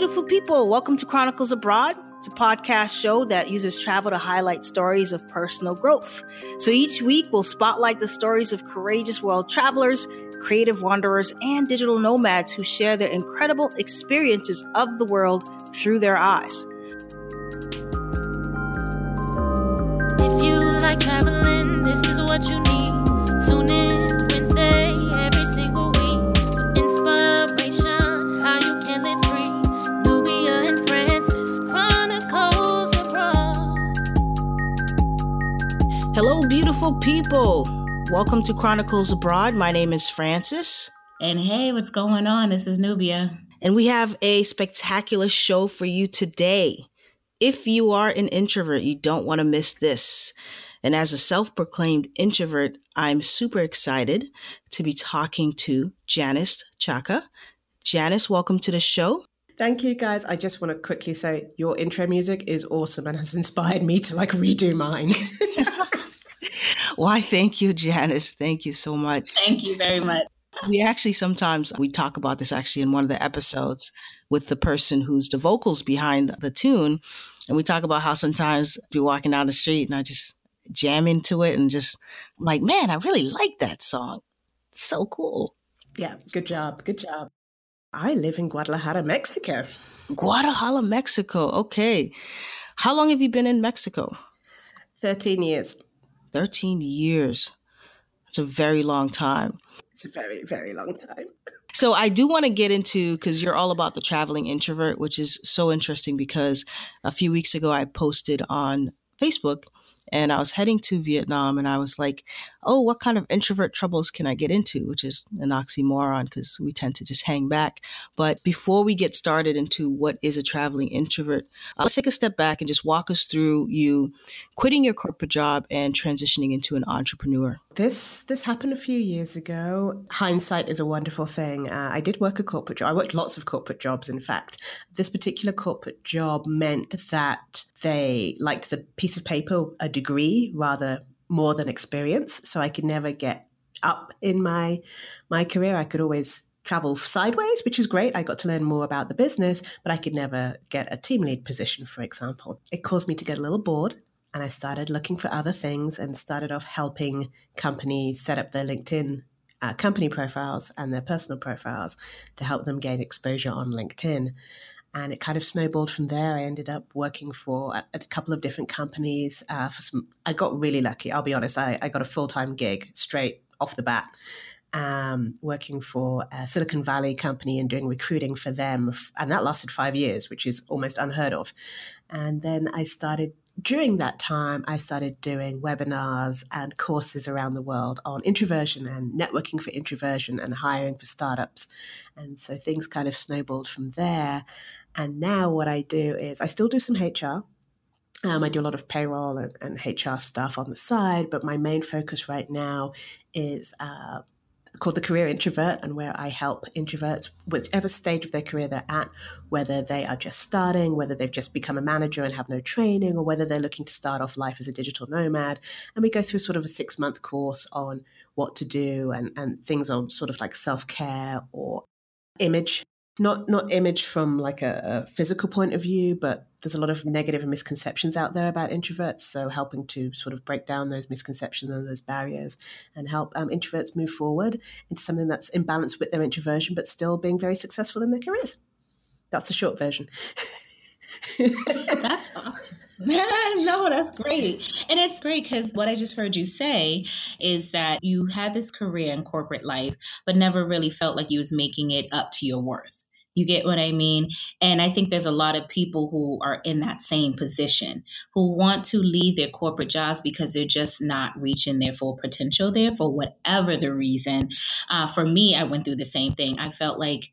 beautiful people. Welcome to Chronicles Abroad. It's a podcast show that uses travel to highlight stories of personal growth. So each week, we'll spotlight the stories of courageous world travelers, creative wanderers, and digital nomads who share their incredible experiences of the world through their eyes. If you like traveling, beautiful people. Welcome to Chronicles Abroad. My name is Frances. And hey, what's going on? This is Nubia. And we have a spectacular show for you today. If you are an introvert, you don't want to miss this. And as a self proclaimed introvert, I'm super excited to be talking to Janice Chaka. Janice, welcome to the show. Thank you, guys. I just want to quickly say your intro music is awesome and has inspired me to like redo mine. Why, thank you, Janice. Thank you so much. Thank you very much. We actually sometimes we talk about this actually in one of the episodes with the person who's the vocals behind the tune. And we talk about how sometimes you're walking down the street and I just jam into it and just I'm like, man, I really like that song. It's so cool. yeah, good job. Good job. I live in Guadalajara, Mexico. Guadalajara, Mexico. Okay. How long have you been in Mexico? 13 years. 13 years. It's a very long time. It's a very, very long time. So I do want to get into because you're all about the traveling introvert, which is so interesting because a few weeks ago I posted on Facebook and I was heading to Vietnam and I was like, oh, what kind of introvert troubles can I get into? Which is an oxymoron because we tend to just hang back. But before we get started into what is a traveling introvert, uh, let's take a step back and just walk us through you quitting your corporate job and transitioning into an entrepreneur. This this happened a few years ago. Hindsight is a wonderful thing. Uh, I did work a corporate job. I worked lots of corporate jobs, in fact. This particular corporate job meant that they liked the piece of paper, a degree, rather more than experience. So I could never get up in my my career. I could always travel sideways, which is great. I got to learn more about the business, but I could never get a team lead position, for example. It caused me to get a little bored and I started looking for other things and started off helping companies set up their LinkedIn uh, company profiles and their personal profiles to help them gain exposure on LinkedIn. And it kind of snowballed from there. I ended up working for a, a couple of different companies. Uh, for some, I got really lucky. I'll be honest. I, I got a full time gig straight off the bat, um, working for a Silicon Valley company and doing recruiting for them, and that lasted five years, which is almost unheard of. And then I started during that time, I started doing webinars and courses around the world on introversion and networking for introversion and hiring for startups. And so things kind of snowballed from there. And now what I do is I still do some HR. Um, I do a lot of payroll and, and, HR stuff on the side, but my main focus right now is uh, called the Career Introvert, and where I help introverts, whichever stage of their career they're at, whether they are just starting, whether they've just become a manager and have no training, or whether they're looking to start off life as a digital nomad. And we go through sort of a six month course on what to do and, and things on sort of like self care or image not not image from like a, a, physical point of view, but there's a lot of negative misconceptions out there about introverts. So helping to sort of break down those misconceptions and those barriers, and help um, introverts move forward into something that's in balance with their introversion, but still being very successful in their careers. That's the short version. that's awesome. no, that's great. And it's great because what I just heard you say is that you had this career in corporate life, but never really felt like you was making it up to your worth. You get what I mean? And I think there's a lot of people who are in that same position who want to leave their corporate jobs because they're just not reaching their full potential there for whatever the reason. Uh, for me, I went through the same thing. I felt like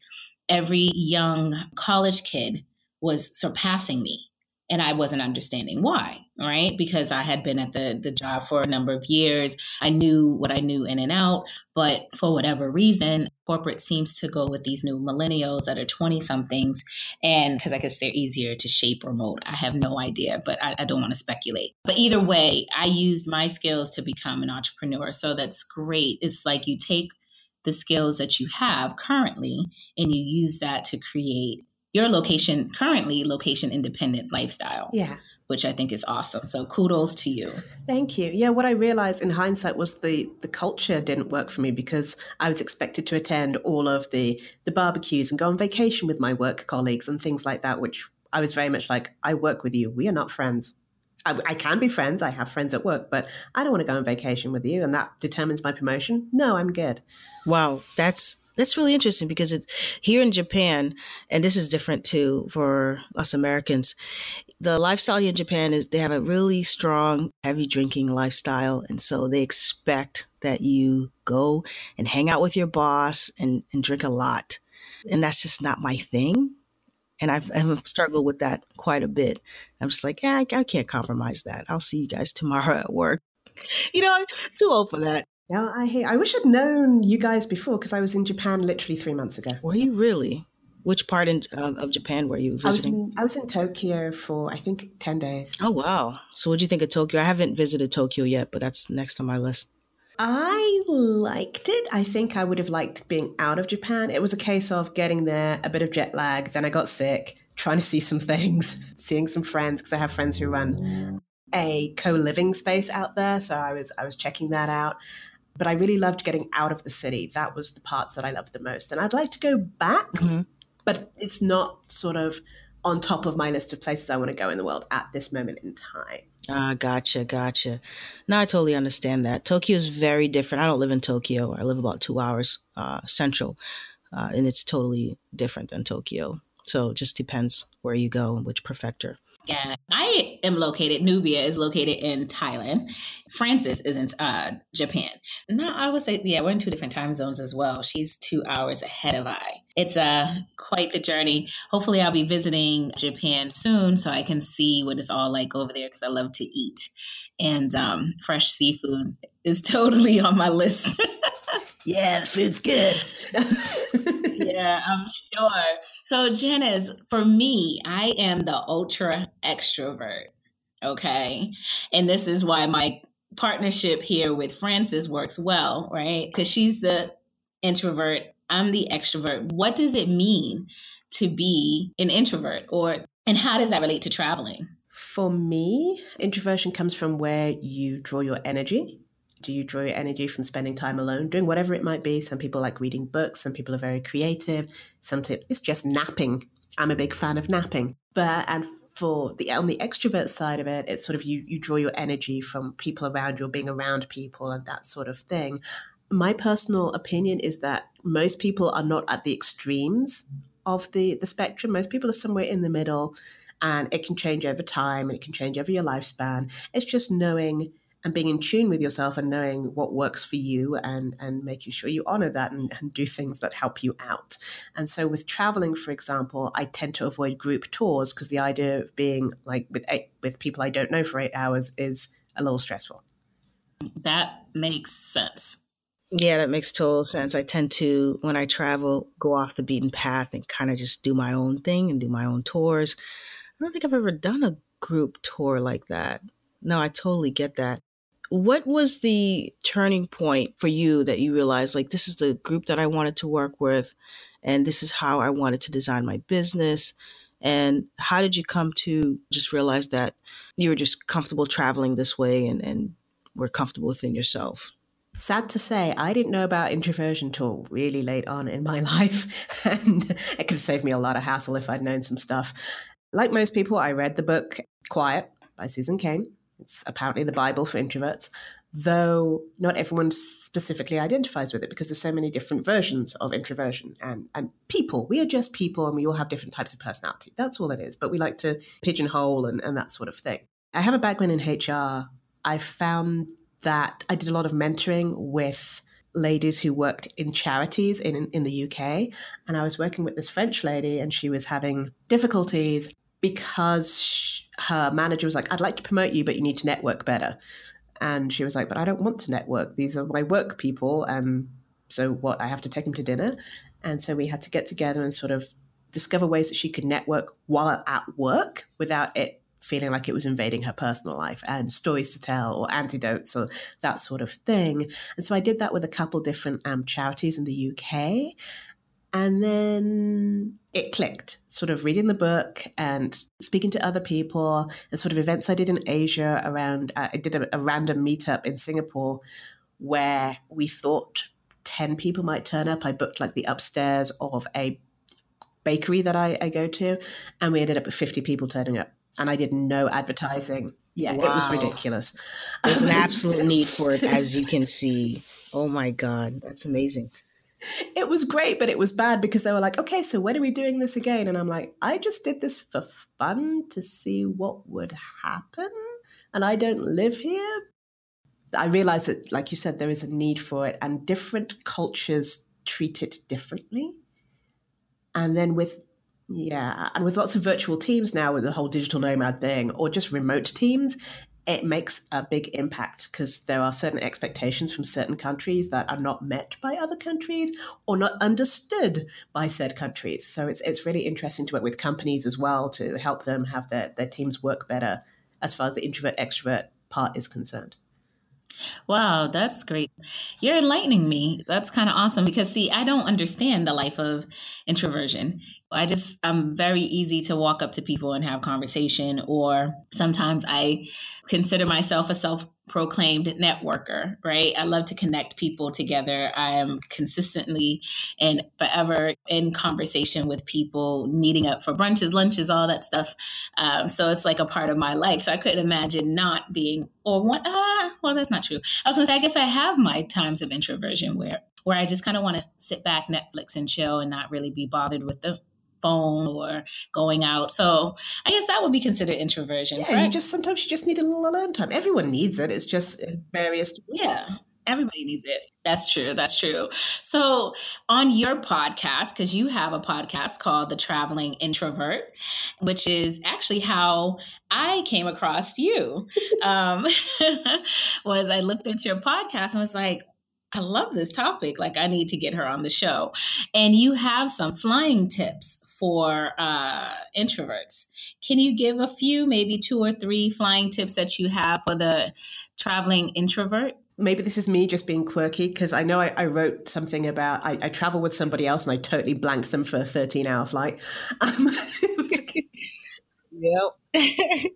every young college kid was surpassing me and I wasn't understanding why, right? Because I had been at the the job for a number of years. I knew what I knew in and out, but for whatever reason, corporate seems to go with these new millennials that are 20 somethings and because I guess they're easier to shape or mold. I have no idea, but I, I don't want to speculate. But either way, I used my skills to become an entrepreneur. So that's great. It's like you take the skills that you have currently and you use that to create your location currently location independent lifestyle. Yeah. Which I think is awesome. So kudos to you. Thank you. Yeah, what I realized in hindsight was the the culture didn't work for me because I was expected to attend all of the the barbecues and go on vacation with my work colleagues and things like that, which I was very much like, I work with you. We are not friends. I, I, can be friends. I have friends at work, but I don't want to go on vacation with you, and that determines my promotion. No, I'm good. Wow, that's that's really interesting because it, here in Japan, and this is different too for us Americans. The lifestyle here in Japan is they have a really strong, heavy drinking lifestyle, and so they expect that you go and hang out with your boss and, and drink a lot, and that's just not my thing and I've, I've, struggled with that quite a bit. I'm just like, yeah, I, I, can't compromise that. I'll see you guys tomorrow at work. You know, too old for that. Yeah, I I wish I'd known you guys before because I was in Japan literally three months ago. Were you really? Which part in, uh, of Japan were you visiting? I was, in, I was in Tokyo for I think ten days. Oh wow! So what do you think of Tokyo? I haven't visited Tokyo yet, but that's next on my list. I liked it. I think I would have liked being out of Japan. It was a case of getting there, a bit of jet lag, then I got sick, trying to see some things, seeing some friends because I have friends who run a co-living space out there, so I was I was checking that out. But I really loved getting out of the city. That was the parts that I loved the most. And I'd like to go back, mm-hmm. but it's not sort of on top of my list of places I want to go in the world at this moment in time. Ah, gotcha, gotcha. No, I totally understand that. Tokyo is very different. I don't live in Tokyo. I live about two hours uh, central, uh, and it's totally different than Tokyo. So it just depends where you go and which prefecture. Yeah, I am located. Nubia is located in Thailand. Frances is in uh, Japan. No, I would say yeah, we're in two different time zones as well. She's two hours ahead of I. It's uh, quite the journey. Hopefully, I'll be visiting Japan soon so I can see what it's all like over there because I love to eat, and um, fresh seafood is totally on my list. yeah, the food's good. yeah, I'm sure. So, Janice, for me, I am the ultra extrovert. Okay. And this is why my partnership here with Frances works well, right? Because she's the introvert, I'm the extrovert. What does it mean to be an introvert? Or, and how does that relate to traveling? For me, introversion comes from where you draw your energy do you draw your energy from spending time alone, doing whatever it might be? Some people like reading books, some people are very creative, some tips it's just napping. I'm a big fan of napping. But and for the on the extrovert side of it, it's sort of you you draw your energy from people around you or being around people and that sort of thing. My personal opinion is that most people are not at the extremes of the the spectrum. Most people are somewhere in the middle and it can change over time and it can change over your lifespan. It's just knowing and being in tune with yourself and knowing what works for you and and making sure you honor that and, and do things that help you out and so with traveling for example i tend to avoid group tours because the idea of being like with eight, with people i don't know for eight hours is a little stressful that makes sense yeah, that makes total sense. I tend to, when I travel, go off the beaten path and kind of just do my own thing and do my own tours. I don't think I've ever done a group tour like that. No, I totally get that what was the turning point for you that you realized like this is the group that I wanted to work with and this is how I wanted to design my business and how did you come to just realize that you were just comfortable traveling this way and, and were comfortable within yourself? Sad to say, I didn't know about introversion till really late on in my life. and it could have saved me a lot of hassle if I'd known some stuff. Like most people, I read the book Quiet by Susan Cain. It's apparently the Bible for introverts, though not everyone specifically identifies with it because there's so many different versions of introversion and, and people. We are just people and we all have different types of personality. That's all it is. But we like to pigeonhole and, and that sort of thing. I have a background in HR. I found that I did a lot of mentoring with ladies who worked in charities in, in the UK. And I was working with this French lady, and she was having difficulties because her manager was like, I'd like to promote you, but you need to network better. And she was like, But I don't want to network. These are my work people. And so what? I have to take them to dinner. And so we had to get together and sort of discover ways that she could network while at work without it feeling like it was invading her personal life and stories to tell or antidotes or that sort of thing. And so I did that with a couple different um, charities in the UK. And then it clicked, sort of reading the book and speaking to other people and sort of events I did in Asia around, uh, I did a, a random meetup in Singapore where we thought 10 people might turn up. I booked like the upstairs of a bakery that I, I go to, and we ended up with 50 people turning up. And I did no advertising. Yeah, it was ridiculous. There's an absolute need for it, as you can see. Oh my God, that's amazing. it was great, but it was bad because they were like, okay, so when are we doing this again? And I'm like, I just did this for fun to see what would happen. And I don't live here. I realized that, like you said, there is a need for it, and different cultures treat it differently. And then with, yeah, and with lots of virtual teams now, with the whole digital nomad thing, or just remote teams, it makes a big impact because there are certain expectations from certain countries that are not met by other countries or not understood by said countries. So it's it's really interesting to work with companies as well to help them have their, their teams work better as far as the introvert extrovert part is concerned. Wow, that's great. You're enlightening me. That's kind of awesome because, see, I don't understand the life of introversion. I just, I'm very easy to walk up to people and have conversation, or sometimes I consider myself a self proclaimed networker, right? I love to connect people together. I am consistently and forever in conversation with people, meeting up for brunches, lunches, all that stuff. Um, so it's like a part of my life. So I couldn't imagine not being, or what, ah, well, that's not true. I was gonna say, I guess I have my times of introversion where, where I just kind of want to sit back, Netflix and chill and not really be bothered with the phone or going out. So I guess that would be considered introversion. Yeah, you just sometimes you just need a little alone time. Everyone needs it. It's just various degrees. Yeah. Everybody needs it. That's true. That's true. So, on your podcast, because you have a podcast called The Traveling Introvert, which is actually how I came across you, um, was I looked at your podcast and was like, I love this topic. Like, I need to get her on the show. And you have some flying tips for uh, introverts. Can you give a few, maybe two or three flying tips that you have for the traveling introvert? maybe this is me just being quirky because I know I, I wrote something about I, I travel with somebody else and I totally blanked them for a 13 hour flight. Um, Yep.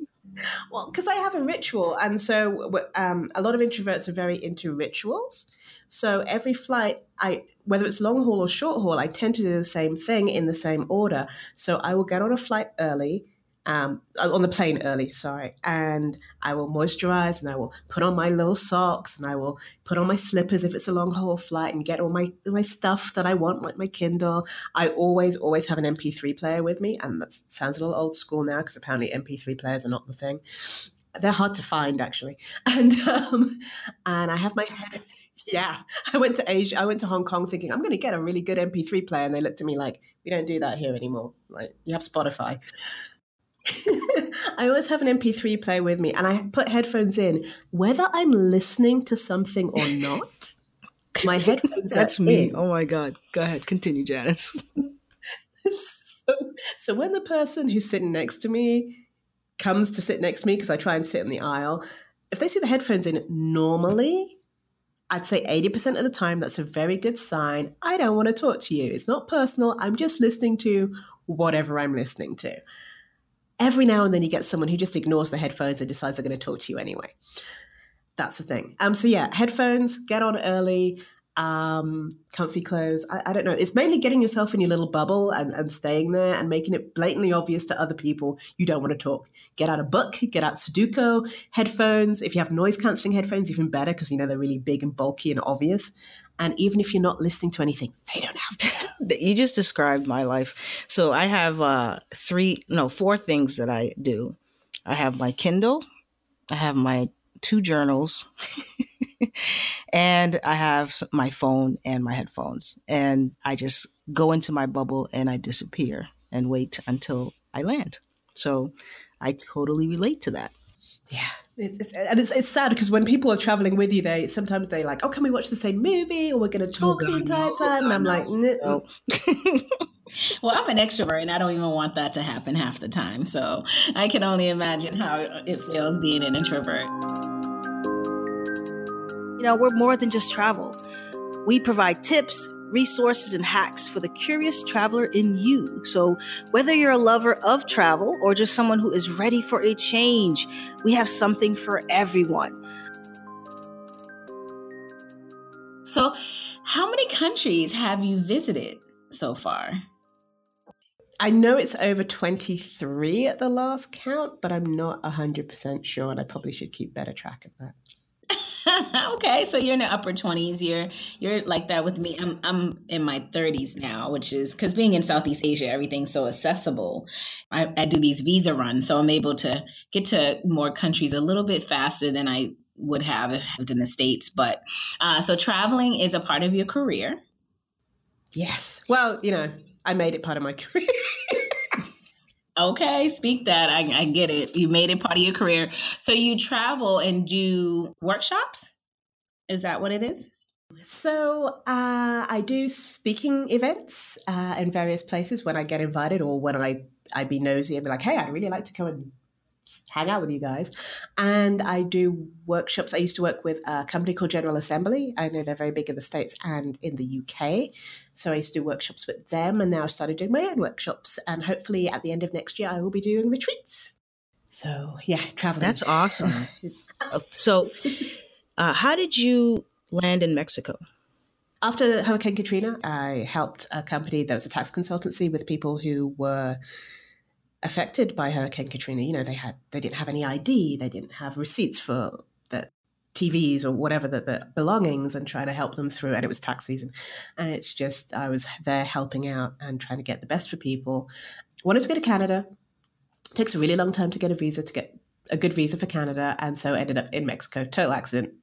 well, because I have a ritual. And so um, a lot of introverts are very into rituals. So every flight, I whether it's long haul or short haul, I tend to do the same thing in the same order. So I will get on a flight early, um, on the plane early, sorry, and I will moisturize and I will put on my little socks and I will put on my slippers if it's a long haul flight and get all my my stuff that I want, like my Kindle. I always always have an MP3 player with me, and that sounds a little old school now because apparently MP3 players are not the thing. They're hard to find actually, and um, and I have my head. Yeah, I went to Asia. I went to Hong Kong thinking I'm going to get a really good MP3 player, and they looked at me like, "We don't do that here anymore. Like you have Spotify." I always have an MP3 player with me, and I put headphones in, whether I'm listening to something or not. My headphones. That's me. in. Oh my God. Go ahead. Continue, Janice. so, so when the person who's sitting next to me comes to sit next to me because I try and sit in the aisle, if they see the headphones in, normally I'd say 80% of the time that's a very good sign. I don't want to talk to you. It's not personal. I'm just listening to whatever I'm listening to. Every now and then you get someone who just ignores the headphones and decides they're going to talk to you anyway. That's the thing. Um, so yeah, headphones, get on early, um, comfy clothes. I, I don't know. It's mainly getting yourself in your little bubble and, and staying there and making it blatantly obvious to other people you don't want to talk. Get out a book, get out Sudoku, headphones. If you have noise cancelling headphones, even better because you know they're really big and bulky and obvious. And even if you're not listening to anything, they don't have to. you just described my life. So I have uh, three, no, four things that I do. I have my Kindle, I have my two journals, and I have my phone and my headphones. And I just go into my bubble and I disappear and wait until I land. So I totally relate to that. Yeah, it's, it's, and it's, it's sad because when people are traveling with you, they sometimes they like, oh, can we watch the same movie or we're going to talk the entire no. time? and I'm God, like, No. Well, I'm an extrovert and I don't even want that to happen half the time. So I can only imagine how it feels being an introvert. You know, we're more than just travel. We provide tips, resources, and hacks for the curious traveler in you. So, whether you're a lover of travel or just someone who is ready for a change, we have something for everyone. So, how many countries have you visited so far? I know it's over 23 at the last count, but I'm not 100% sure, and I probably should keep better track of that. okay, so you're in the upper 20s. You're you're like that with me. I'm I'm in my 30s now, which is because being in Southeast Asia, everything's so accessible. I, I do these visa runs, so I'm able to get to more countries a little bit faster than I would have lived in the states. But uh, so traveling is a part of your career. Yes. Well, you know, I made it part of my career. Okay, speak that. I, I get it. You made it part of your career. So you travel and do workshops? Is that what it is? So uh, I do speaking events uh, in various places when I get invited or when I I be nosy and be like, hey, I'd really like to come and hang out with you guys. And I do workshops. I used to work with a company called General Assembly. I know they're very big in the States and in the UK. So I used to do workshops with them. And now I've started doing my own workshops. And hopefully at the end of next year, I will be doing retreats. So yeah, traveling. That's awesome. so, uh, how did you land in Mexico? After Hurricane Katrina, I helped a company that was a tax consultancy with people who were affected by Hurricane Katrina. You know, they had they didn't have any ID, they didn't have receipts for the TVs or whatever the, the belongings, and trying to help them through. And it was tax season, and it's just I was there helping out and trying to get the best for people. Wanted to go to Canada. It takes a really long time to get a visa to get a good visa for Canada, and so ended up in Mexico. Total accident.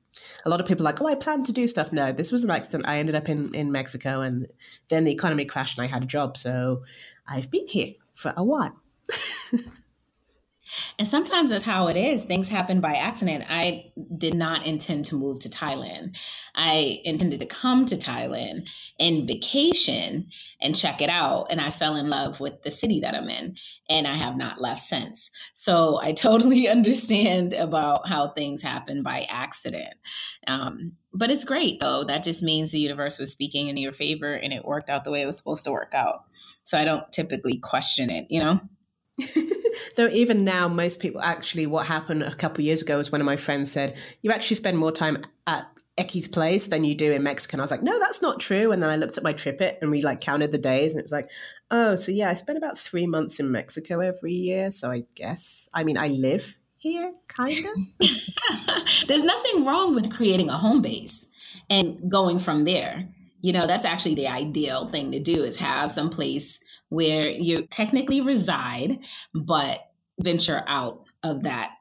A lot of people like, oh, I plan to do stuff. No, this was an accident. I ended up in, in Mexico, and then the economy crashed, and I had a job. So I've been here for a while. And sometimes that's how it is. Things happen by accident. I did not intend to move to Thailand. I intended to come to Thailand and vacation and check it out. And I fell in love with the city that I'm in. And I have not left since. So I totally understand about how things happen by accident. Um, but it's great, though. That just means the universe was speaking in your favor and it worked out the way it was supposed to work out. So I don't typically question it, you know? Though even now, most people actually, what happened a couple years ago was one of my friends said, "You actually spend more time at Ecky's place than you do in Mexico." And I was like, "No, that's not true." And then I looked at my TripIt and we like counted the days, and it was like, "Oh, so yeah, I spend about three months in Mexico every year." So I guess, I mean, I live here, kind of. There's nothing wrong with creating a home base and going from there. You know, that's actually the ideal thing to do is have some place where you technically reside, but venture out of that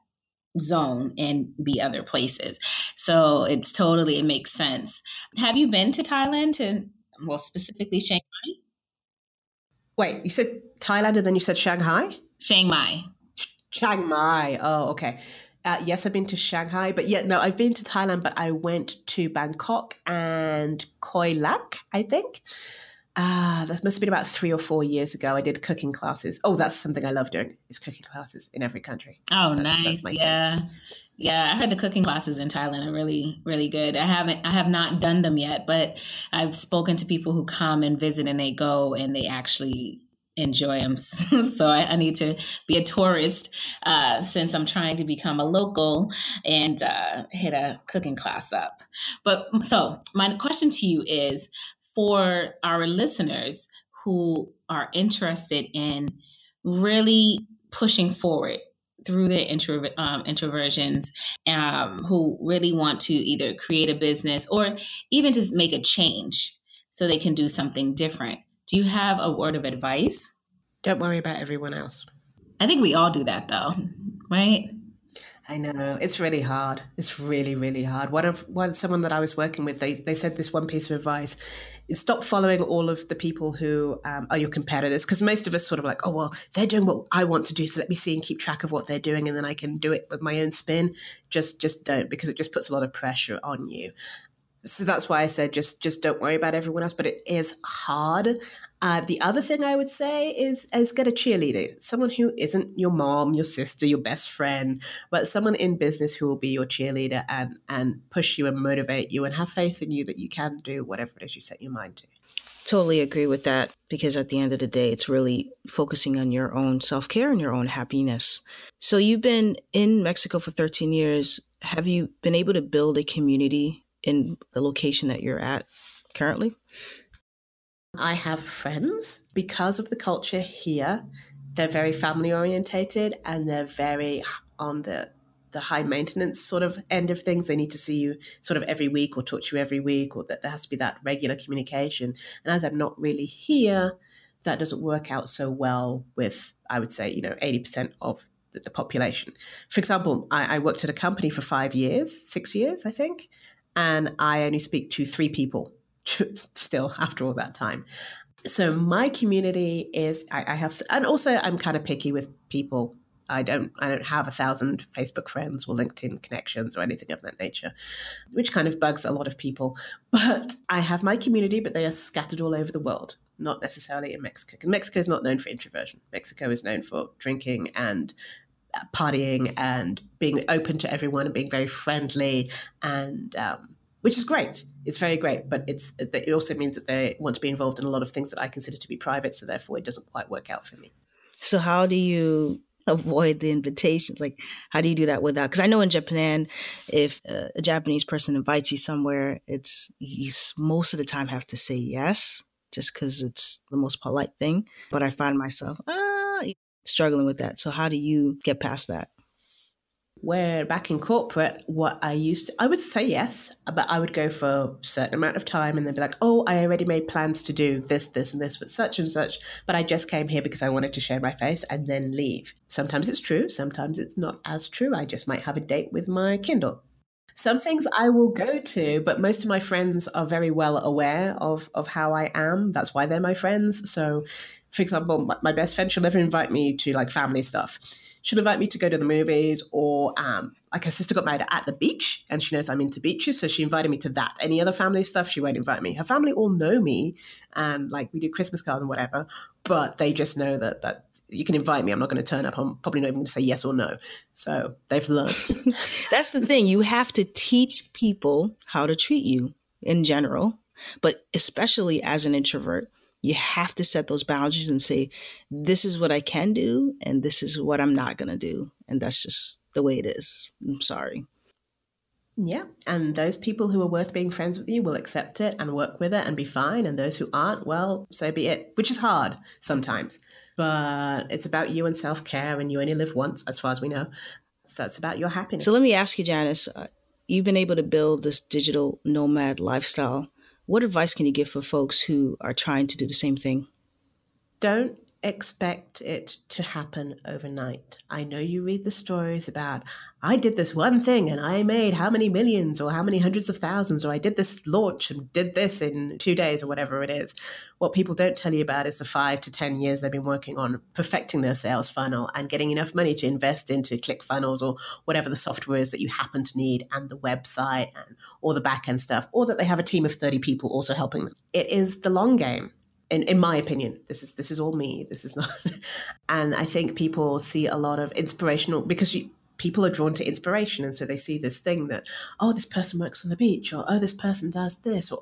zone and be other places. So it's totally, it makes sense. Have you been to Thailand to, well, specifically Shanghai? Wait, you said Thailand and then you said Shanghai? Chiang Mai. Chiang Mai. Oh, okay. Uh, yes, I've been to Shanghai, but yeah, no, I've been to Thailand, but I went to Bangkok and Khao Lak, I think. Ah, that must have been about three or four years ago. I did cooking classes. Oh, that's something I love doing is cooking classes in every country. Oh, that's, nice. That's yeah. Thing. Yeah, I heard the cooking classes in Thailand are really, really good. I haven't, I have not done them yet, but I've spoken to people who come and visit and they go and they actually enjoy them. so I, I, need to be a tourist uh, since I'm trying to become a local and uh, hit a cooking class up. But so my question to you is for our listeners who are interested in really pushing forward through their intro, um, introversions, um, who really want to either create a business or even just make a change so they can do something different. Do you have a word of advice? Don't worry about everyone else. I think we all do that though, right? I know it's really hard. It's really, really hard. One of one someone that I was working with, they they said this one piece of advice: stop following all of the people who um, are your competitors because most of us sort of like oh well they're doing what i want to do so let me see and keep track of what they're doing and then i can do it with my own spin just just don't because it just puts a lot of pressure on you so that's why I said just just don't worry about everyone else. But it is hard. Uh, the other thing I would say is is get a cheerleader, someone who isn't your mom, your sister, your best friend, but someone in business who will be your cheerleader and and push you and motivate you and have faith in you that you can do whatever it is you set your mind to. Totally agree with that because at the end of the day, it's really focusing on your own self care and your own happiness. So, you've been in Mexico for 13 years. Have you been able to build a community in the location that you're at currently? I have friends because of the culture here. They're very family orientated and they're very on the the high maintenance sort of end of things. They need to see you sort of every week or talk to you every week, or that there has to be that regular communication. And as I'm not really here, that doesn't work out so well with, I would say, you know, 80% of the, the population. For example, I, I worked at a company for five years, six years, I think, and I only speak to three people still after all that time. So my community is I, I have, and also I'm kind of picky with people I don't I don't have a thousand Facebook friends or LinkedIn connections or anything of that nature, which kind of bugs a lot of people. But I have my community, but they are scattered all over the world, not necessarily in Mexico. Because Mexico is not known for introversion. Mexico is known for drinking and partying and being open to everyone and being very friendly and um, which is great. It's very great, but it's it also means that they want to be involved in a lot of things that I consider to be private. So therefore, it doesn't quite work out for me. So how do you avoid the invitations? Like, how do you do that without? Because I know in Japan, if a Japanese person invites you somewhere, it's you most of the time have to say yes, just because it's the most polite thing. But I find myself ah, struggling with that. So how do you get past that? where back in corporate, what I used to, I would say yes, but I would go for a certain amount of time and then be like, oh, I already made plans to do this, this, and this with such and such, but I just came here because I wanted to show my face and then leave. Sometimes it's true, sometimes it's not as true. I just might have a date with my Kindle. Some things I will go to, but most of my friends are very well aware of, of how I am. That's why they're my friends. So, for example, my, my best friend, she'll never invite me to like family stuff she'll invite me to go to the movies or um, like her sister got married at the beach and she knows I'm into beaches. So she invited me to that. Any other family stuff, she won't invite me. Her family all know me and like we do Christmas cards and whatever, but they just know that, that you can invite me. I'm not going to turn up. I'm probably not even going to say yes or no. So they've learned. That's the thing. You have to teach people how to treat you in general, but especially as an introvert you have to set those boundaries and say, this is what I can do, and this is what I'm not going to do. And that's just the way it is. I'm sorry. Yeah. And those people who are worth being friends with you will accept it and work with it and be fine. And those who aren't, well, so be it, which is hard sometimes. But it's about you and self care, and you only live once, as far as we know. That's about your happiness. So let me ask you, Janice, uh, you've been able to build this digital nomad lifestyle. What advice can you give for folks who are trying to do the same thing? Don't expect it to happen overnight. I know you read the stories about, I did this one thing and I made how many millions or how many hundreds of thousands, or I did this launch and did this in two days or whatever it is. What people don't tell you about is the five to 10 years they've been working on perfecting their sales funnel and getting enough money to invest into ClickFunnels or whatever the software is that you happen to need and the website and all the back end stuff, or that they have a team of 30 people also helping them. It is the long game in, in my opinion this is this is all me this is not and i think people see a lot of inspirational because you, people are drawn to inspiration and so they see this thing that oh this person works on the beach or oh this person does this or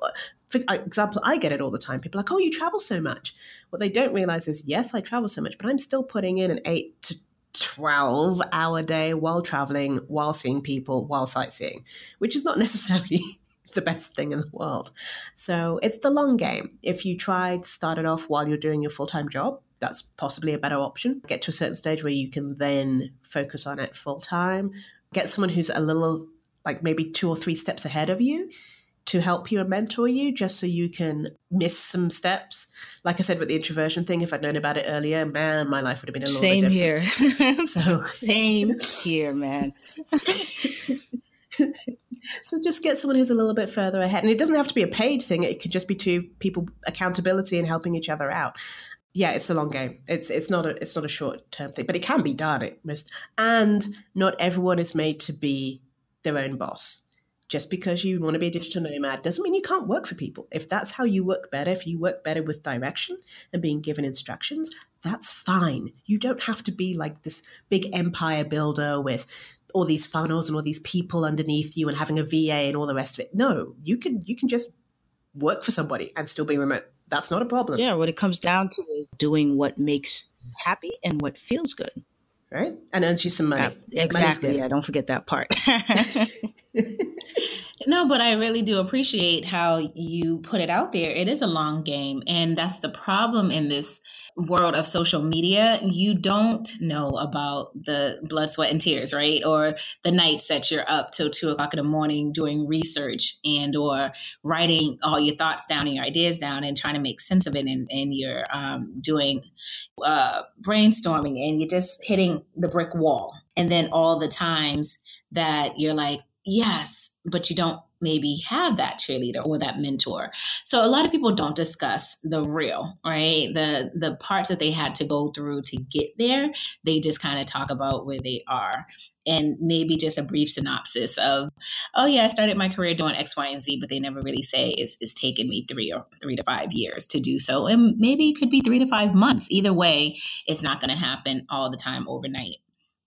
for example i get it all the time. People are like oh you travel so much. What they don't realize is yes i travel so much but i'm still putting in an 8 to 12 hour day while traveling while seeing people while sightseeing which is not necessarily the best thing in the world. So it's the long game. If you try to start it off while you're doing your full time job, that's possibly a better option. Get to a certain stage where you can then focus on it full time. Get someone who's a little, like maybe two or three steps ahead of you to help you and mentor you just so you can miss some steps. Like I said with the introversion thing, if I'd known about it earlier, man, my life would have been a little Same bit here. so same here, man. so just get someone who's a little bit further ahead. And it doesn't have to be a paid thing. It could just be two people accountability and helping each other out. Yeah, it's a long game. It's it's not a it's not a short term thing, but it can be done. It must, and not everyone is made to be their own boss. just because you want to be a digital nomad doesn't mean you can't work for people. If that's how you work better, if you work better with direction and being given instructions, that's fine. You don't have to be like this big empire builder with all these funnels and all these people underneath you and having a VA and all the rest of it. No, you can you can just work for somebody and still be remote. That's not a problem. Yeah, what it comes down to is doing what makes happy and what feels good. Right? And earns you some money. Yeah, exactly. Yeah, don't forget that part. No, but I really do appreciate how you put it out there. It is a long game. And that's the problem in this world of social media. You don't know about the blood, sweat, and tears, right? Or the nights that you're up till two o'clock in the morning doing research and or writing all your thoughts down and your ideas down and trying to make sense of it. And, and you're um, doing uh, brainstorming and you're just hitting the brick wall. And then all the times that you're like, yes, but you don't maybe have that cheerleader or that mentor. So a lot of people don't discuss the real, right? The the parts that they had to go through to get there. They just kind of talk about where they are and maybe just a brief synopsis of, oh yeah, I started my career doing X, Y, and Z, but they never really say it's, it's taken me three or three to five years to do so. And maybe it could be three to five months. Either way, it's not going to happen all the time overnight.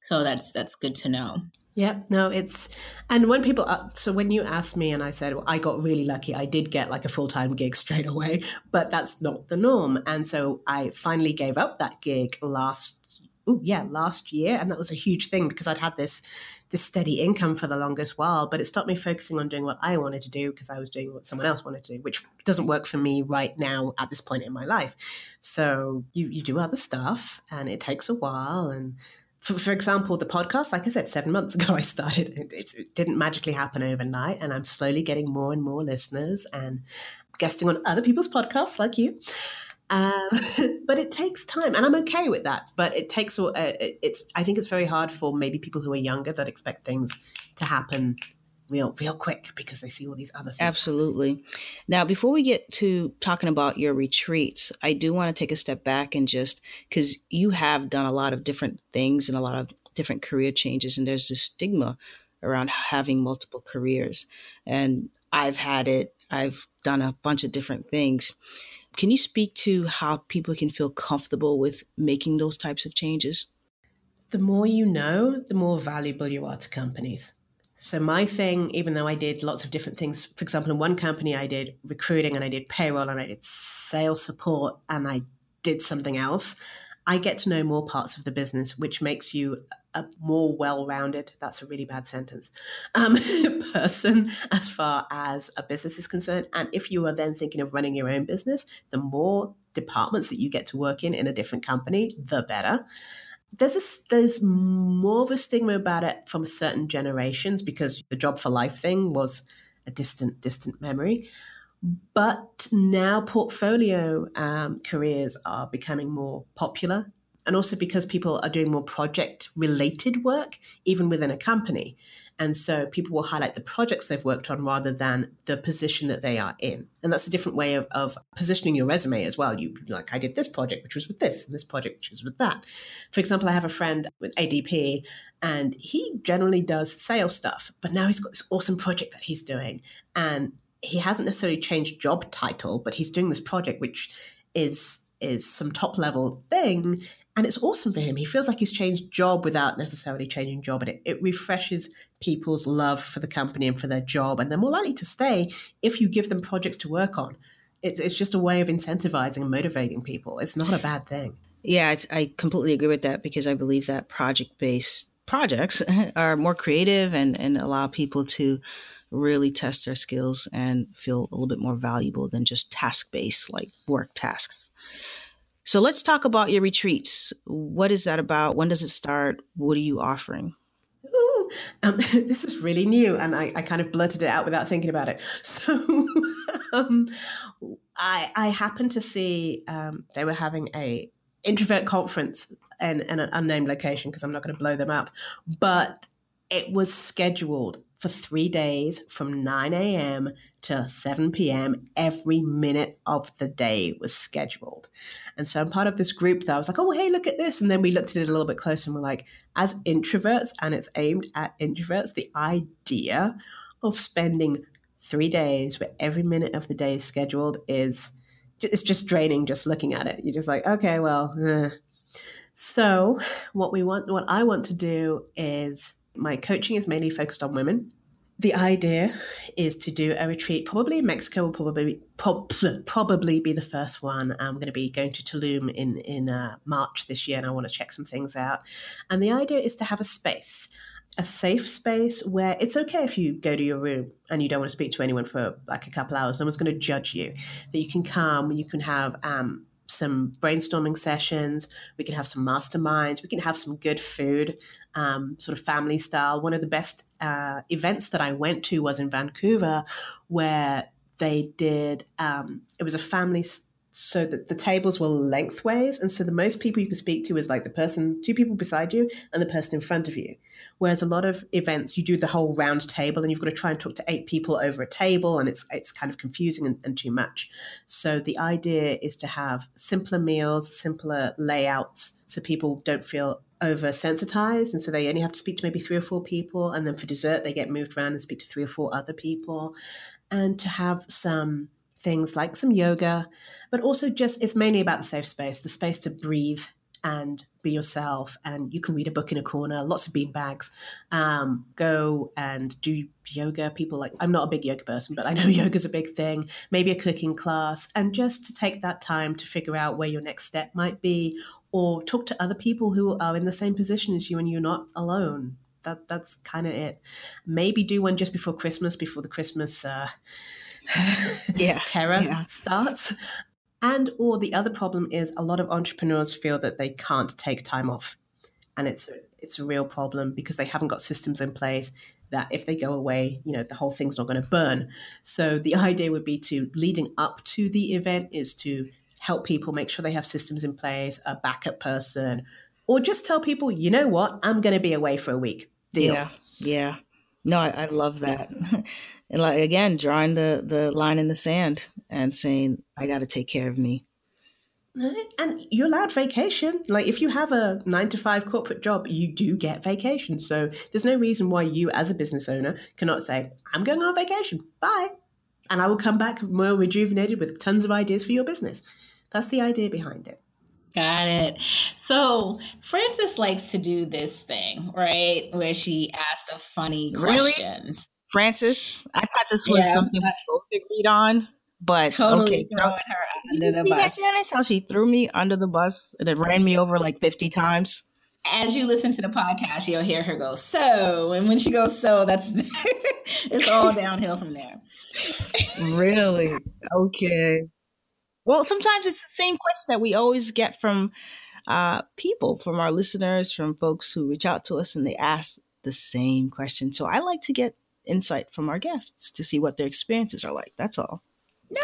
So that's that's good to know. Yep. no, it's and when people uh, so when you asked me and I said well, I got really lucky, I did get like a full time gig straight away, but that's not the norm, and so I finally gave up that gig last oh yeah last year, and that was a huge thing because I'd had this this steady income for the longest while, but it stopped me focusing on doing what I wanted to do because I was doing what someone else wanted to do, which doesn't work for me right now at this point in my life. So you you do other stuff, and it takes a while and for, for, example, the podcast, like I said, seven months ago I started. It, it, didn't magically happen overnight, and I'm slowly getting more and more listeners and guesting on other people's podcasts like you. Um, but it takes time, and I'm okay with that. But it takes. Uh, it's. I think it's very hard for maybe people who are younger that expect things to happen real real quick because they see all these other things. Absolutely. Now, before we get to talking about your retreats, I do want to take a step back and just because you have done a lot of different things and a lot of different career changes, and there's this stigma around having multiple careers, and I've had it. I've done a bunch of different things. Can you speak to how people can feel comfortable with making those types of changes? The more you know, the more valuable you are to companies so my thing, even though I did lots of different things, for example, in one company I did recruiting and I did payroll and I did sales support and I did something else, I get to know more parts of the business, which makes you a more well-rounded that's a really bad sentence um, person as far as a business is concerned. And if you are then thinking of running your own business the more departments that you get to work in in a different company the better. There's a, there's more of a stigma about it from certain generations because the job for life thing was a distant distant memory but now portfolio um, careers are becoming more popular and also because people are doing more project related work even within a company and so people will highlight the projects they've worked on rather than the position that they are in. And that's a different way of, of positioning your resume as well. You like, I did this project, which was with this, and this project, which was with that. For example, I have a friend with ADP, and he generally does sales stuff, but now he's got this awesome project that he's doing. And he hasn't necessarily changed job title, but he's doing this project, which is is some top level thing and it's awesome for him. He feels like he's changed job without necessarily changing job, and it, it refreshes people's love for the company and for their job, and they're more likely to stay if you give them projects to work on. It's it's just a way of incentivizing and motivating people. It's not a bad thing. Yeah, I completely agree with that because I believe that project based projects are more creative and and allow people to really test their skills and feel a little bit more valuable than just task based like work tasks. So let's talk about your retreats. What is that about? When does it start? What are you offering? Ooh, um, this is really new, and I, I, kind of blurted it out without thinking about it. So, um, I, I happened to see um, they were having a introvert conference in, in an unnamed location because I'm not going to blow them up, but it was scheduled for three days from 9 a.m. to 7 p.m. Every minute of the day was scheduled. And so I'm part of this group that I was like, oh, hey, look at this. And then we looked at it a little bit closer and we're like, as introverts, and it's aimed at introverts, the idea of spending three days where every minute of the day is scheduled is it's just draining just looking at it. You're just like, okay, well, eh. so what we want, what I want to do is my coaching is mainly focused on women. The idea is to do a retreat. Probably Mexico will probably probably be the first one. I'm going to be going to Tulum in in uh, March this year, and I want to check some things out. And the idea is to have a space a safe space where it's okay if you go to your room and you don't want to speak to anyone for like a couple hours. No one's going to judge you. That you can come, you can have um, some brainstorming sessions. We can have some masterminds. We can have some good food, um, sort of family style. One of the best uh, events that I went to was in Vancouver, where they did. Um, it was a family so that the tables were lengthways and so the most people you could speak to is like the person two people beside you and the person in front of you. Whereas a lot of events you do the whole round table and you've got to try and talk to eight people over a table and it's it's kind of confusing and, and too much. So the idea is to have simpler meals simpler layouts so people don't feel oversensitized and so they only have to speak to maybe three or four people and then for dessert they get moved around and speak to three or four other people. And to have some things like some yoga, but also just it's mainly about the safe space, the space to breathe and be yourself. And you can read a book in a corner, lots of bean bags. Um, go and do yoga. People like, I'm not a big yoga person, but I know yoga's a big thing. Maybe a cooking class. And just to take that time to figure out where your next step might be, or talk to other people who are in the same position as you and you're not alone. That, that's kind of it. Maybe do one just before Christmas, before the Christmas. Uh, yeah. terror yeah. starts. And or the other problem is a lot of entrepreneurs feel that they can't take time off. And it's it's a real problem because they haven't got systems in place that if they go away, you know, the whole thing's not going to burn. So the idea would be to leading up to the event is to help people make sure they have systems in place, a backup person, or just tell people, you know what, I'm going to be away for a week. Deal. Yeah. Yeah. No, I, I love that. and like again drawing the the line in the sand and saying i got to take care of me. And you're allowed vacation. Like if you have a nine to five corporate job you do get vacation. So there's no reason why you as a business owner cannot say i'm going on vacation. Bye. And i will come back more rejuvenated with tons of ideas for your business. That's the idea behind it Got it. So Frances likes to do this thing, right? Where she asks the funny Really? questions. Frances i thought this was Yeah, something we both agreed on but Totally okay throwing her under the see that, bus. How she threw me under the bus and it ran me over like 50 times? As you listen to the podcast, you'll hear her go, so. And when she goes, so, that's it's all downhill from there. Really? Okay. Well, sometimes it's the same question that we always get from uh, people, from our listeners, from folks who reach out to us and they ask the same question. So I like to get insight from our guests to see what their experiences are like. That's all. No,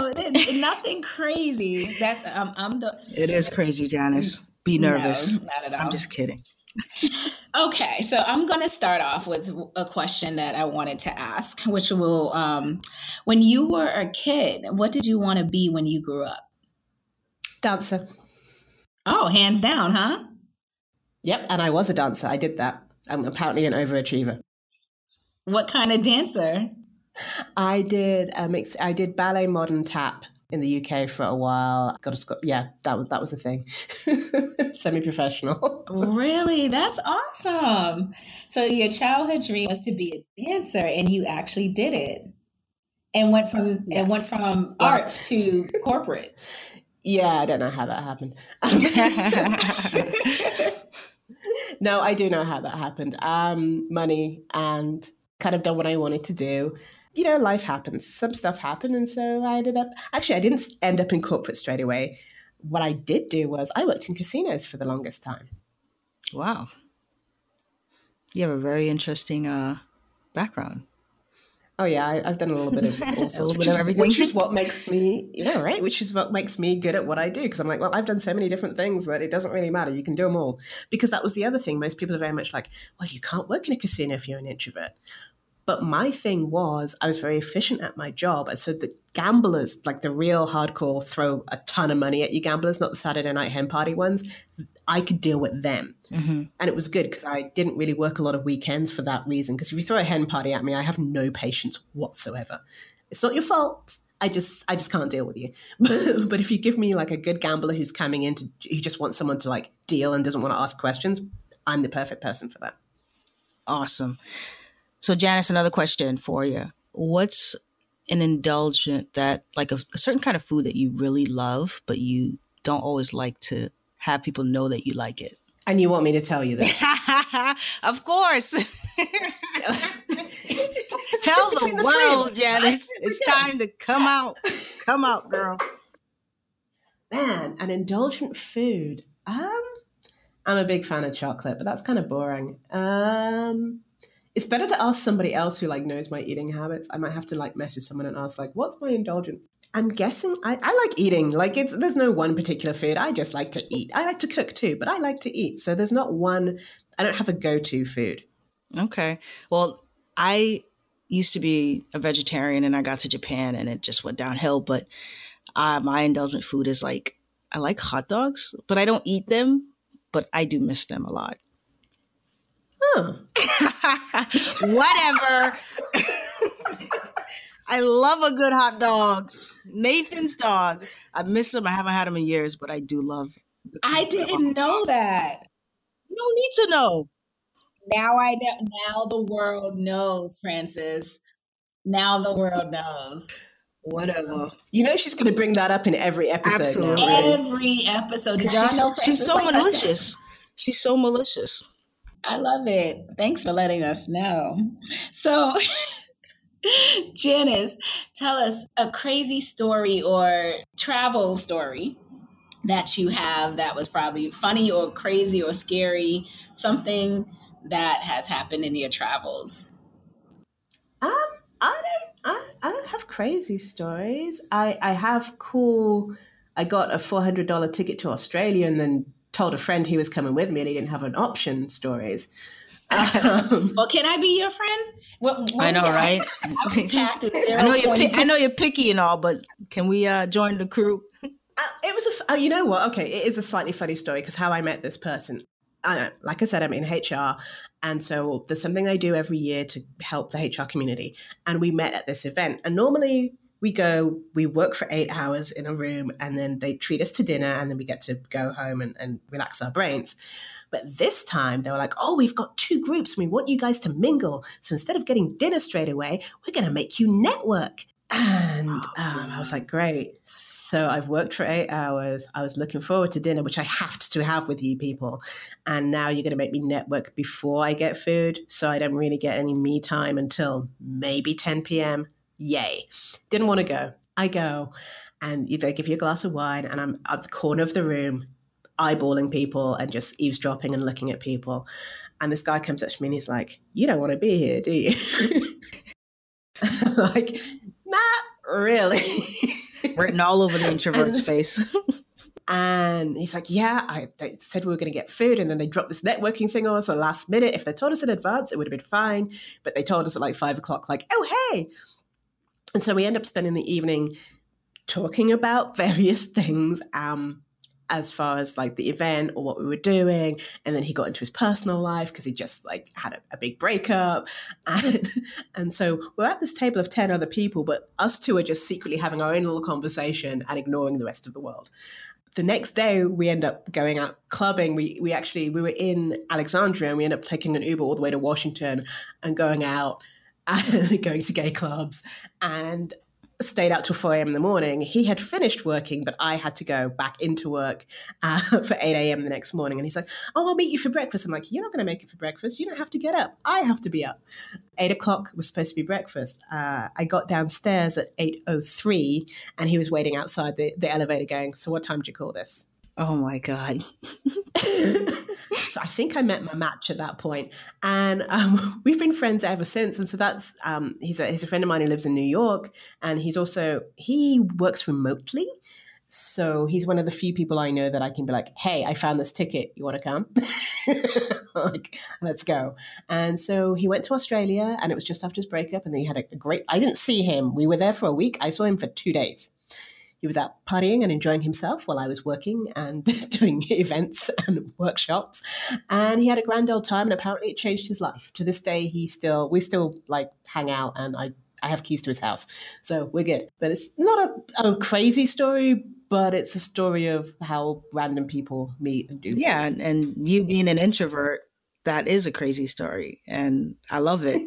no, no. nothing crazy. That's um, I'm the It is crazy, Janice. Be nervous. No, not at all. I'm just kidding. Okay, so I'm going to start off with a question that I wanted to ask, which will, um, when you were a kid, what did you want to be when you grew up? dancer Oh, hands down, huh? yep and i was a dancer i did that i'm apparently an overachiever What kind of dancer? I did a mix. I did ballet, modern tap in the UK for a while. Got a sc- yeah, that was that was a thing. Semi-professional. Really? That's awesome. So your childhood dream was to be a dancer and you actually did it. And went from Yes. and went from arts to corporate. Yeah, I don't know how that happened. no, I do know how that happened. Um, money and kind of done what I wanted to do. You know, life happens. Some stuff happened, and so I ended up. Actually, I didn't end up in corporate straight away. What I did do was I worked in casinos for the longest time. Wow. You have a very interesting uh, background. Oh yeah, I, I've done a little bit of all sorts, little which, bit of everything. which is what makes me, you know, right? Which is what makes me good at what I do. Because I'm like, well, I've done so many different things that it doesn't really matter. You can do them all. Because that was the other thing. Most people are very much like, well, you can't work in a casino if you're an introvert. But my thing was, I was very efficient at my job. And so the gamblers, like the real hardcore, throw a ton of money at you gamblers, not the Saturday night hen party ones. I could deal with them. Mm-hmm. And it was good because I didn't really work a lot of weekends for that reason. Because if you throw a hen party at me, I have no patience whatsoever. It's not your fault. I just I just can't deal with you. but if you give me like a good gambler who's coming in to he just wants someone to like deal and doesn't want to ask questions, I'm the perfect person for that. Awesome. So, Janice, another question for you. What's an indulgent that, like a, a, certain kind of food that you really love, but you don't always like to have people know that you like it? And you want me to tell you this? of course. tell the, the world, Janice. It's time to come out. Come out, girl. Man, an indulgent food. Um, I'm a big fan of chocolate, but that's kind of boring. Um, it's better to ask somebody else who like knows my eating habits. I might have to like message someone and ask like, "What's my indulgent?" I'm guessing I, I like eating. Like it's there's no one particular food. I just like to eat. I like to cook too, but I like to eat. So there's not one. I don't have a go-to food. Okay. Well, I used to be a vegetarian, and I got to Japan, and it just went downhill. But uh, my indulgent food is like I like hot dogs, but I don't eat them but I do miss them a lot. Huh. Whatever. I love a good hot dog. Nathan's dog. I miss him. I haven't had him in years, but I do love. I didn't know that. You don't need to know. Now I know. Now the world knows, Frances. Now the world knows. Whatever. Oh. You know she's going to bring that up in every episode. Absolutely. Now, right? Every episode. Did y'all know she's so malicious. She's so malicious. I love it. Thanks for letting us know. So, Janice, tell us a crazy story or travel story that you have that was probably funny or crazy or scary, something that has happened in your travels. Um, I don't I, I don't have crazy stories. I, I have cool. I got a $400 ticket to Australia and then told a friend he was coming with me and he didn't have an option stories. Um, well, can I be your friend? What, what I know, right? I, I know you're I know you're picky and all, but can we uh, join the crew? Uh, it was a. Uh, you know what? Okay, it is a slightly funny story because how I met this person. I like I said, I'm in HR. And so there's something I do every year to help the HR community. And we met at this event. And normally we go, we work for eight hours in a room, and then they treat us to dinner, and then we get to go home and, and relax our brains. But this time they were like, oh, we've got two groups. And we want you guys to mingle. So instead of getting dinner straight away, we're going to make you network. And um, I was like, great. So I've worked for eight hours. I was looking forward to dinner, which I have to have with you people. And now you're going to make me network before I get food. So I don't really get any me time until maybe 10 p.m. Yay. Didn't want to go. I go and they give you a glass of wine, and I'm at the corner of the room, eyeballing people and just eavesdropping and looking at people. And this guy comes up to me and he's like, You don't want to be here, do you? like, not really. Written all over the introvert's face. And he's like, Yeah, I they said we were going to get food. And then they dropped this networking thing on us at last minute. If they told us in advance, it would have been fine. But they told us at like five o'clock, like, Oh, hey. And so we end up spending the evening talking about various things. Um, as far as like the event or what we were doing. And then he got into his personal life because he just like had a, a big breakup. And, and so we're at this table of 10 other people, but us two are just secretly having our own little conversation and ignoring the rest of the world. The next day we end up going out clubbing. We we actually we were in Alexandria and we end up taking an Uber all the way to Washington and going out and going to gay clubs and stayed out till 4 a.m. in the morning. He had finished working, but I had to go back into work uh, for 8 a.m. the next morning. And he's like, Oh, I'll meet you for breakfast. I'm like, You're not going to make it for breakfast. You don't have to get up. I have to be up. 8 o'clock was supposed to be breakfast. Uh, I got downstairs at 8.03 and he was waiting outside the, the elevator going, So what time did you call this? Oh my God. so I think I met my match at that point, and um, we've been friends ever since. And so that's um, he's a he's a friend of mine who lives in New York, and he's also he works remotely, So he's one of the few people I know that I can be like, hey, I found this ticket. You want to come? like, let's go. And so he went to Australia and it was just after his breakup. And he had a, a great, I didn't see him. We were there for a week. I saw him for two days. He was out partying and enjoying himself while I was working and doing events and workshops. And he had a grand old time. And apparently it changed his life. To this day, he still, we still like hang out and I I have keys to his house. So we're good. But it's not a, a crazy story, but it's a story of how random people meet and do Yeah, and, and you being an introvert, that is a crazy story, and I love it.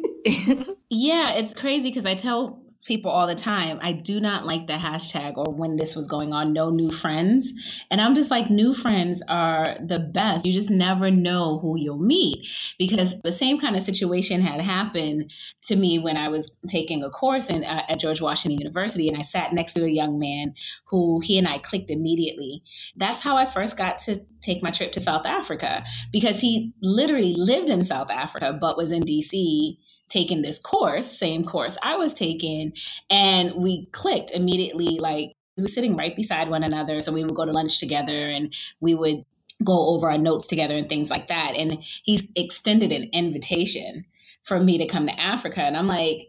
Yeah, it's crazy because I tell people all the time, I do not like the hashtag or when this was going on, no new friends. And I'm just like, new friends are the best. You just never know who you'll meet because the same kind of situation had happened to me when I was taking a course in, uh, at George Washington University and I sat next to a young man who he and I clicked immediately. That's how I first got to take my trip to South Africa because he literally lived in South Africa but was in DC taking this course, same course I was taking, and we clicked immediately. Like we were sitting right beside one another, so we would go to lunch together, and we would go over our notes together and things like that. And he's extended an invitation for me to come to Africa, and I'm like,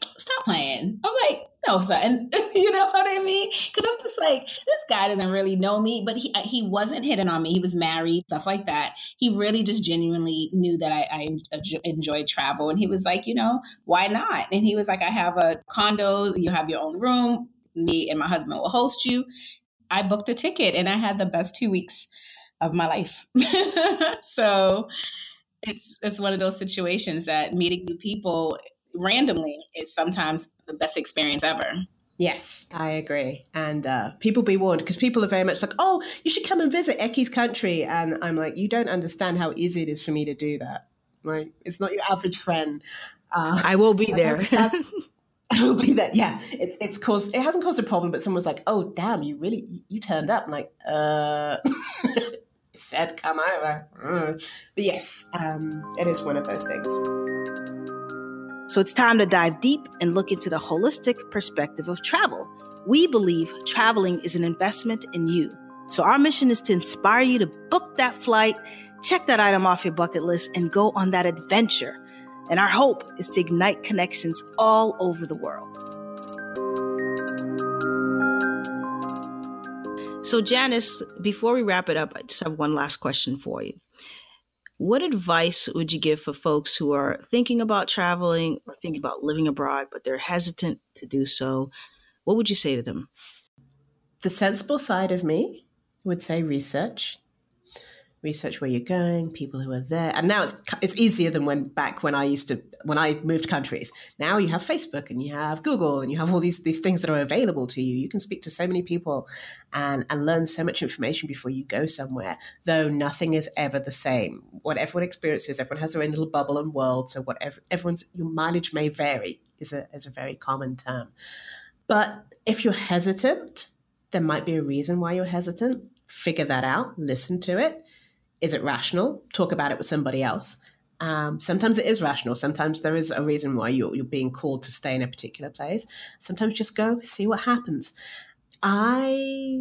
stop playing. I'm like, no, son. you know what I mean? Because I'm just like, this guy doesn't really know me, but he he wasn't hitting on me. He was married, stuff like that. He really just genuinely knew that I, I enjoyed travel, and he was like, you know, why not? And he was like, I have a condo. You have your own room. Me and my husband will host you. I booked a ticket, and I had the best two weeks of my life. so it's it's one of those situations that meeting new people randomly is sometimes the best experience ever. Yes, I agree. And uh, people be warned because people are very much like, oh, you should come and visit Eki's country. And I'm like, you don't understand how easy it is for me to do that. Like, it's not your average friend. Uh, I will be there. That's, that's, I will be there. Yeah, it, it's caused. It hasn't caused a problem, but someone's like, "Oh, damn, you really you turned up." I'm like, uh, said come over. Mm. But yes, um, it is one of those things. So it's time to dive deep and look into the holistic perspective of travel. We believe traveling is an investment in you. So our mission is to inspire you to book that flight, check that item off your bucket list, and go on that adventure. And our hope is to ignite connections all over the world. So, Janice, before we wrap it up, I just have one last question for you. What advice would you give for folks who are thinking about traveling or thinking about living abroad, but they're hesitant to do so? What would you say to them? The sensible side of me would say research. Research where you're going, people who are there, and now it's it's easier than when back when I used to when I moved countries. Now you have Facebook and you have Google and you have all these these things that are available to you. You can speak to so many people and and learn so much information before you go somewhere. Though nothing is ever the same. What everyone experiences, everyone has their own little bubble and world. So whatever everyone's your mileage may vary is a is a very common term. But if you're hesitant, there might be a reason why you're hesitant. Figure that out. Listen to it. Is it rational? Talk about it with somebody else. Um, sometimes it is rational. Sometimes there is a reason why you're, you're being called to stay in a particular place. Sometimes just go, see what happens. I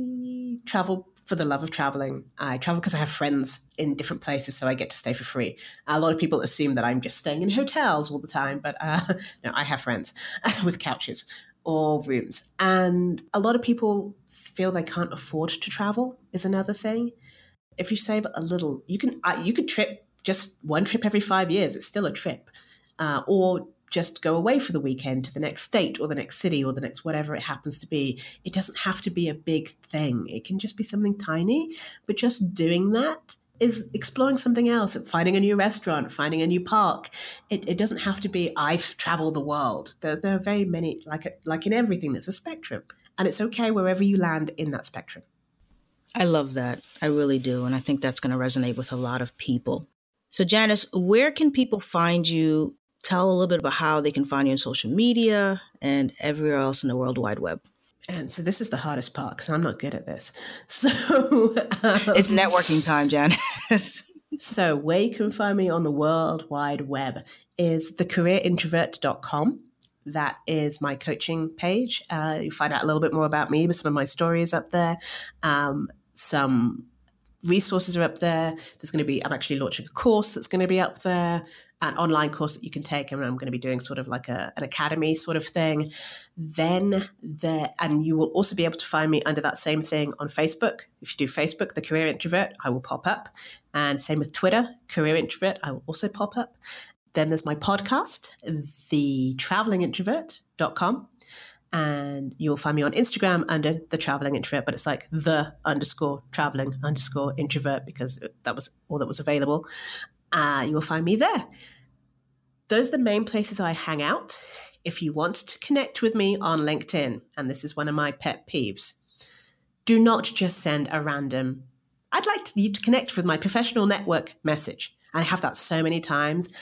travel for the love of traveling. I travel because I have friends in different places, so I get to stay for free. A lot of people assume that I'm just staying in hotels all the time, but uh, no, I have friends with couches or rooms. And a lot of people feel they can't afford to travel, is another thing if you save a little, you can uh, you could trip just one trip every five years. It's still a trip, uh, or just go away for the weekend to the next state or the next city or the next whatever it happens to be. It doesn't have to be a big thing. It can just be something tiny, but just doing that is exploring something else, finding a new restaurant, finding a new park. It, it doesn't have to be I've traveled the world. There, there are very many, like like in everything, there's a spectrum, and it's okay wherever you land in that spectrum. I love that. I really do. And I think that's going to resonate with a lot of people. So, Janice, where can people find you? Tell a little bit about how they can find you on social media and everywhere else in the World Wide Web. And so this is the hardest part because I'm not good at this. So um, it's networking time, Janice. so where you can find me on the World Wide Web is thecareerintrovert.com that is my coaching page. Uh, you find out a little bit more about me, but some of my stories up there. Um, some resources are up there. There's going to be, I'm actually launching a course that's going to be up there, an online course that you can take. And I'm going to be doing sort of like a, an academy sort of thing. Then there, and you will also be able to find me under that same thing on Facebook. If you do Facebook, The Career Introvert, I will pop up. And same with Twitter, Career Introvert, I will also pop up. Then there's my podcast, the traveling travelingintrovert.com and you'll find me on Instagram under the traveling introvert, but it's like the underscore traveling underscore introvert because that was all that was available. Uh, you will find me there. Those are the main places I hang out. If you want to connect with me on LinkedIn, and this is one of my pet peeves, do not just send a random, I'd like you to connect with my professional network message. I have that so many times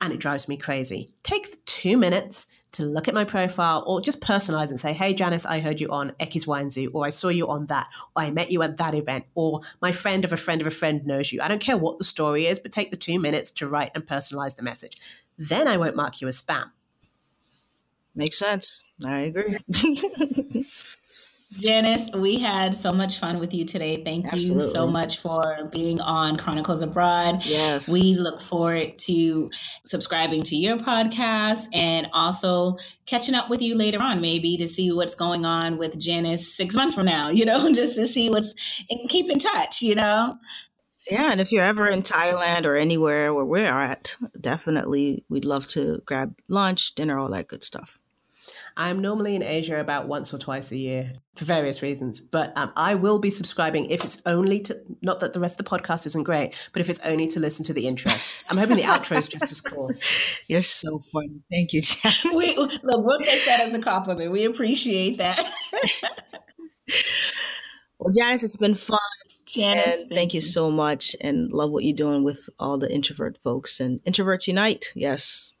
and it drives me crazy. Take two minutes to look at my profile or just personalize and say, hey, Janice, I heard you on X, Y, and Z, or I saw you on that, or I met you at that event, or my friend of a friend of a friend knows you. I don't care what the story is, but take the two minutes to write and personalize the message. Then I won't mark you as spam. Makes sense. I agree. Janice, we had so much fun with you today. Thank Absolutely. you so much for being on Chronicles Abroad. Yes. We look forward to subscribing to your podcast and also catching up with you later on, maybe to see what's going on with Janice six months from now, you know, just to see what's and keep in touch, you know. Yeah, and if you're ever in Thailand or anywhere where we're at, definitely we'd love to grab lunch, dinner, all that good stuff. I'm normally in Asia about once or twice a year for various reasons, but um, I will be subscribing if it's only to, not that the rest of the podcast isn't great, but if it's only to listen to the intro. I'm hoping the outro is just as cool. You're so funny. Thank you, Jan. We, look, we'll take that as a compliment. We appreciate that. well, Janice, it's been fun. Janice, thank, thank you. you so much and love what you're doing with all the introvert folks and introverts unite. Yes,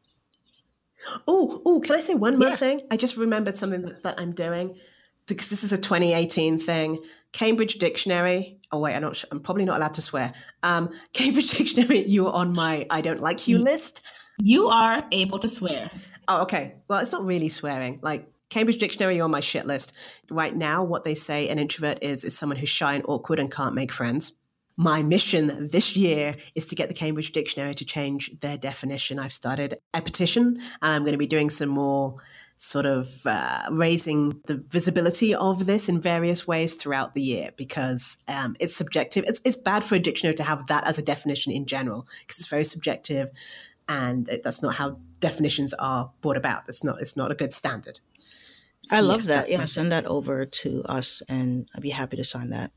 Oh, oh, can I say one more yeah. thing? I just remembered something that, that, I'm doing because this is a 2018 thing. Cambridge Dictionary. Oh wait, I'm not. I'm probably not allowed to swear. Um, Cambridge Dictionary. You are on my "I don't like you" list. You are able to swear. Oh, okay. Well, it's not really swearing. Like Cambridge Dictionary, you're on my shit list. Right now, what they say an introvert is is someone who's shy and awkward and can't make friends my mission this year is to get the Cambridge Dictionary to change their definition. I've started a petition and I'm going to be doing some more sort of uh, raising the visibility of this in various ways throughout the year because um, it's subjective. It's, it's bad for a dictionary to have that as a definition in general because it's very subjective and it, that's not how definitions are brought about. It's not, it's not a good standard. So, I love yeah, that. Yeah, send that over to us and I'd be happy to sign that,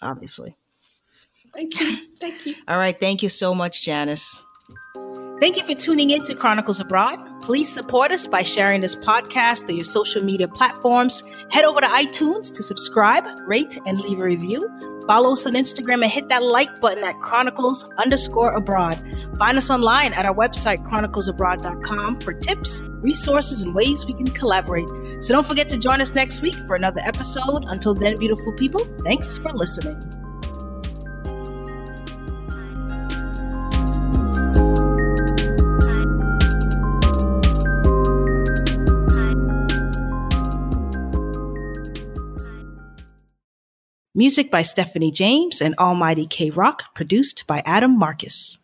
obviously. Thank you. Thank you. All right. Thank you so much, Janice. Thank you for tuning in to Chronicles Abroad. Please support us by sharing this podcast through your social media platforms. Head over to iTunes to subscribe, rate, and leave a review. Follow us on Instagram and hit that like button at Chronicles underscore abroad. Find us online at our website, chroniclesabroad.com, for tips, resources, and ways we can collaborate. So don't forget to join us next week for another episode. Until then, beautiful people, thanks for listening. Music by Stephanie James and Almighty K Rock, produced by Adam Marcus.